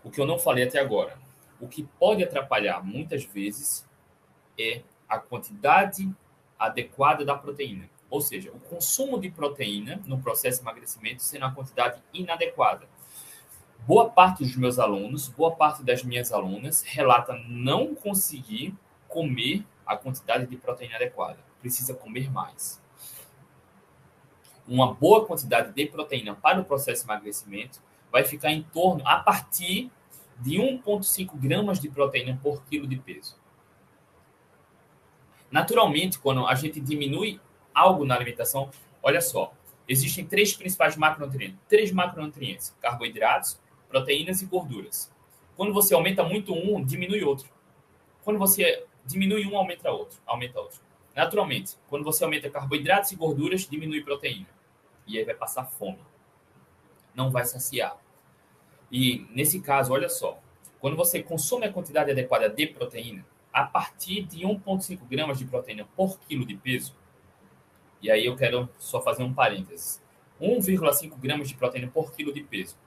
O que eu não falei até agora. O que pode atrapalhar muitas vezes é a quantidade adequada da proteína. Ou seja, o consumo de proteína no processo de emagrecimento sendo a quantidade inadequada. Boa parte dos meus alunos, boa parte das minhas alunas relata não conseguir comer a quantidade de proteína adequada. Precisa comer mais. Uma boa quantidade de proteína para o processo de emagrecimento vai ficar em torno, a partir de 1,5 gramas de proteína por quilo de peso. Naturalmente, quando a gente diminui algo na alimentação, olha só, existem três principais macronutrientes. Três macronutrientes: carboidratos, proteínas e gorduras. Quando você aumenta muito um, diminui outro. Quando você diminui um, aumenta outro, aumenta outro. Naturalmente, quando você aumenta carboidratos e gorduras, diminui proteína. E aí vai passar fome. Não vai saciar. E nesse caso, olha só, quando você consome a quantidade adequada de proteína, a partir de 1,5 gramas de proteína por quilo de peso, e aí eu quero só fazer um parênteses. 1,5 gramas de proteína por quilo de peso.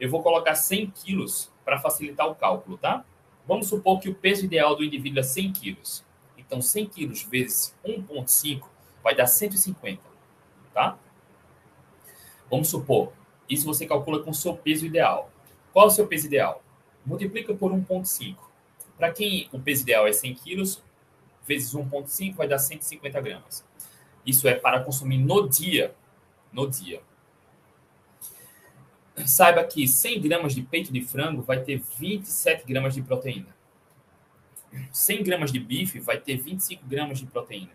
Eu vou colocar 100 quilos para facilitar o cálculo, tá? Vamos supor que o peso ideal do indivíduo é 100 quilos. Então, 100 quilos vezes 1,5 vai dar 150, tá? Vamos supor, isso você calcula com o seu peso ideal. Qual é o seu peso ideal? Multiplica por 1,5. Para quem o peso ideal é 100 quilos, vezes 1,5 vai dar 150 gramas. Isso é para consumir no dia. No dia. Saiba que 100 gramas de peito de frango vai ter 27 gramas de proteína. 100 gramas de bife vai ter 25 gramas de proteína.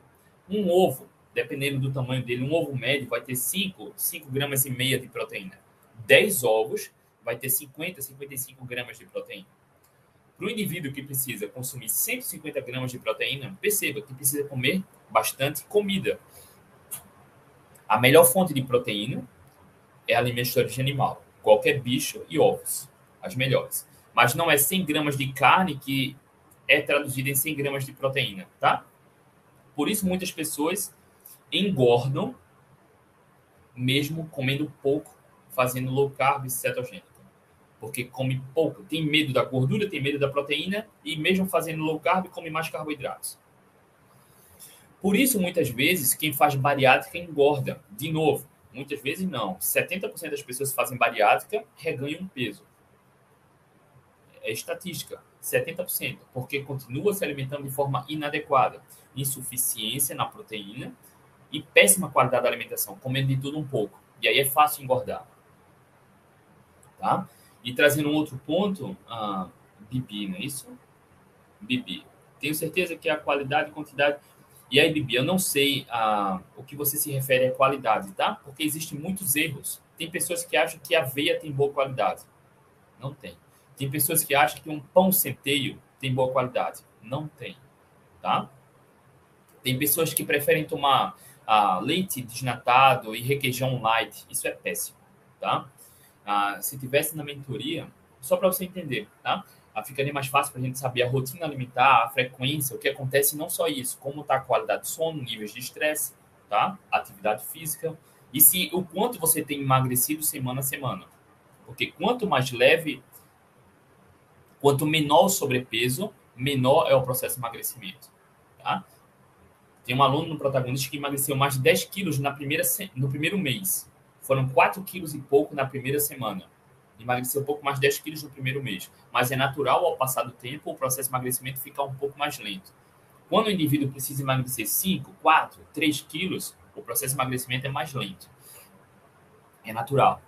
Um ovo, dependendo do tamanho dele, um ovo médio vai ter 5, 5 gramas e meia de proteína. 10 ovos vai ter 50, 55 gramas de proteína. Para o indivíduo que precisa consumir 150 gramas de proteína, perceba que precisa comer bastante comida. A melhor fonte de proteína é alimentos de origem animal, qualquer bicho e ovos, as melhores. Mas não é 100 gramas de carne que é traduzida em 100 gramas de proteína, tá? Por isso muitas pessoas engordam mesmo comendo pouco, fazendo low carb cetogênica. Porque come pouco, tem medo da gordura, tem medo da proteína e mesmo fazendo low carb come mais carboidratos. Por isso, muitas vezes, quem faz bariátrica engorda. De novo, muitas vezes não. 70% das pessoas que fazem bariátrica reganham peso. É estatística. 70%, porque continua se alimentando de forma inadequada. Insuficiência na proteína e péssima qualidade da alimentação, comendo de tudo um pouco. E aí é fácil engordar. Tá? E trazendo um outro ponto, a Bibi, não é isso? Bibi. Tenho certeza que a qualidade e quantidade e aí, Bibi, eu não sei ah, o que você se refere à qualidade, tá? Porque existem muitos erros. Tem pessoas que acham que a aveia tem boa qualidade. Não tem. Tem pessoas que acham que um pão centeio tem boa qualidade. Não tem, tá? Tem pessoas que preferem tomar ah, leite desnatado e requeijão light. Isso é péssimo, tá? Ah, se tivesse na mentoria, só para você entender, tá? ficaria mais fácil para a gente saber a rotina alimentar, a frequência, o que acontece, não só isso, como está a qualidade de sono, níveis de estresse, tá? Atividade física, e se o quanto você tem emagrecido semana a semana. Porque quanto mais leve, quanto menor o sobrepeso, menor é o processo de emagrecimento, tá? Tem um aluno no protagonista que emagreceu mais de 10 quilos na primeira, no primeiro mês. Foram 4 quilos e pouco na primeira semana emagreceu um pouco mais de 10 quilos no primeiro mês. Mas é natural, ao passar do tempo, o processo de emagrecimento ficar um pouco mais lento. Quando o indivíduo precisa emagrecer 5, 4, 3 quilos, o processo de emagrecimento é mais lento. É natural.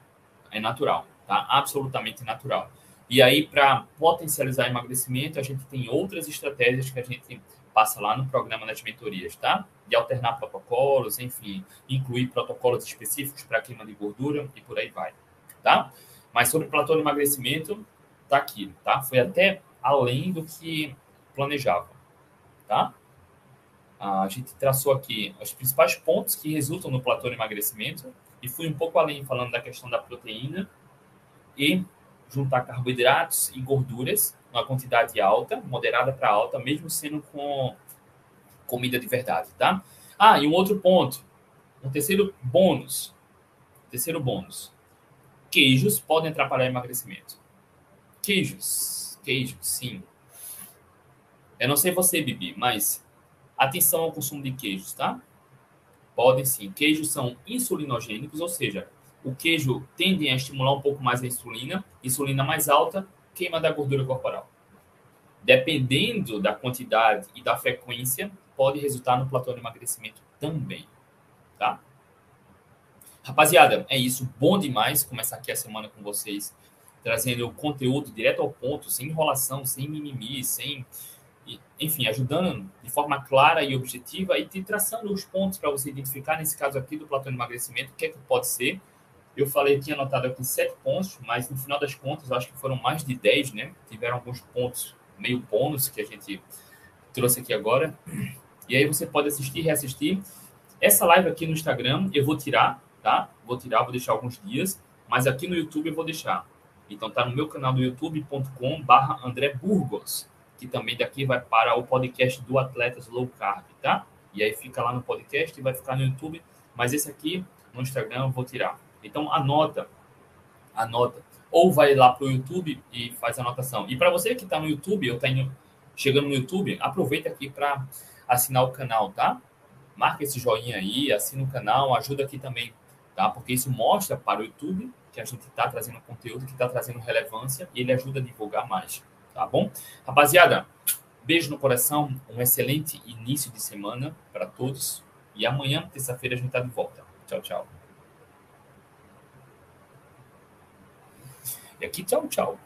É natural, tá? Absolutamente natural. E aí, para potencializar emagrecimento, a gente tem outras estratégias que a gente passa lá no programa das mentorias, tá? De alternar protocolos, enfim, incluir protocolos específicos para queima de gordura e por aí vai, tá? Mas sobre platô de emagrecimento, tá aqui, tá? Foi até além do que planejava, tá? A gente traçou aqui os principais pontos que resultam no platô de emagrecimento e fui um pouco além falando da questão da proteína e juntar carboidratos e gorduras uma quantidade alta, moderada para alta, mesmo sendo com comida de verdade, tá? Ah, e um outro ponto, um terceiro bônus, terceiro bônus, queijos podem atrapalhar emagrecimento. Queijos, queijos, sim. Eu não sei você, Bibi, mas atenção ao consumo de queijos, tá? Podem sim. Queijos são insulinogênicos, ou seja, o queijo tende a estimular um pouco mais a insulina, insulina mais alta, queima da gordura corporal. Dependendo da quantidade e da frequência, pode resultar no platô de emagrecimento também, tá? Rapaziada, é isso. Bom demais começar aqui a semana com vocês, trazendo o conteúdo direto ao ponto, sem enrolação, sem mimimi, sem. Enfim, ajudando de forma clara e objetiva e te traçando os pontos para você identificar, nesse caso aqui do platô de emagrecimento, o que é que pode ser eu falei, tinha anotado aqui sete pontos, mas no final das contas, acho que foram mais de dez, né? Tiveram alguns pontos meio bônus que a gente trouxe aqui agora. E aí você pode assistir reassistir. Essa live aqui no Instagram eu vou tirar, tá? Vou tirar, vou deixar alguns dias, mas aqui no YouTube eu vou deixar. Então tá no meu canal do youtube.com barra André Burgos, que também daqui vai para o podcast do Atletas Low Carb, tá? E aí fica lá no podcast e vai ficar no YouTube, mas esse aqui no Instagram eu vou tirar. Então, anota, anota. Ou vai lá para o YouTube e faz a anotação. E para você que está no YouTube, eu tenho chegando no YouTube, aproveita aqui para assinar o canal, tá? Marca esse joinha aí, assina o canal, ajuda aqui também, tá? Porque isso mostra para o YouTube que a gente está trazendo conteúdo, que está trazendo relevância e ele ajuda a divulgar mais, tá bom? Rapaziada, beijo no coração, um excelente início de semana para todos e amanhã, terça-feira, a gente está de volta. Tchau, tchau. E aqui, tchau, tchau.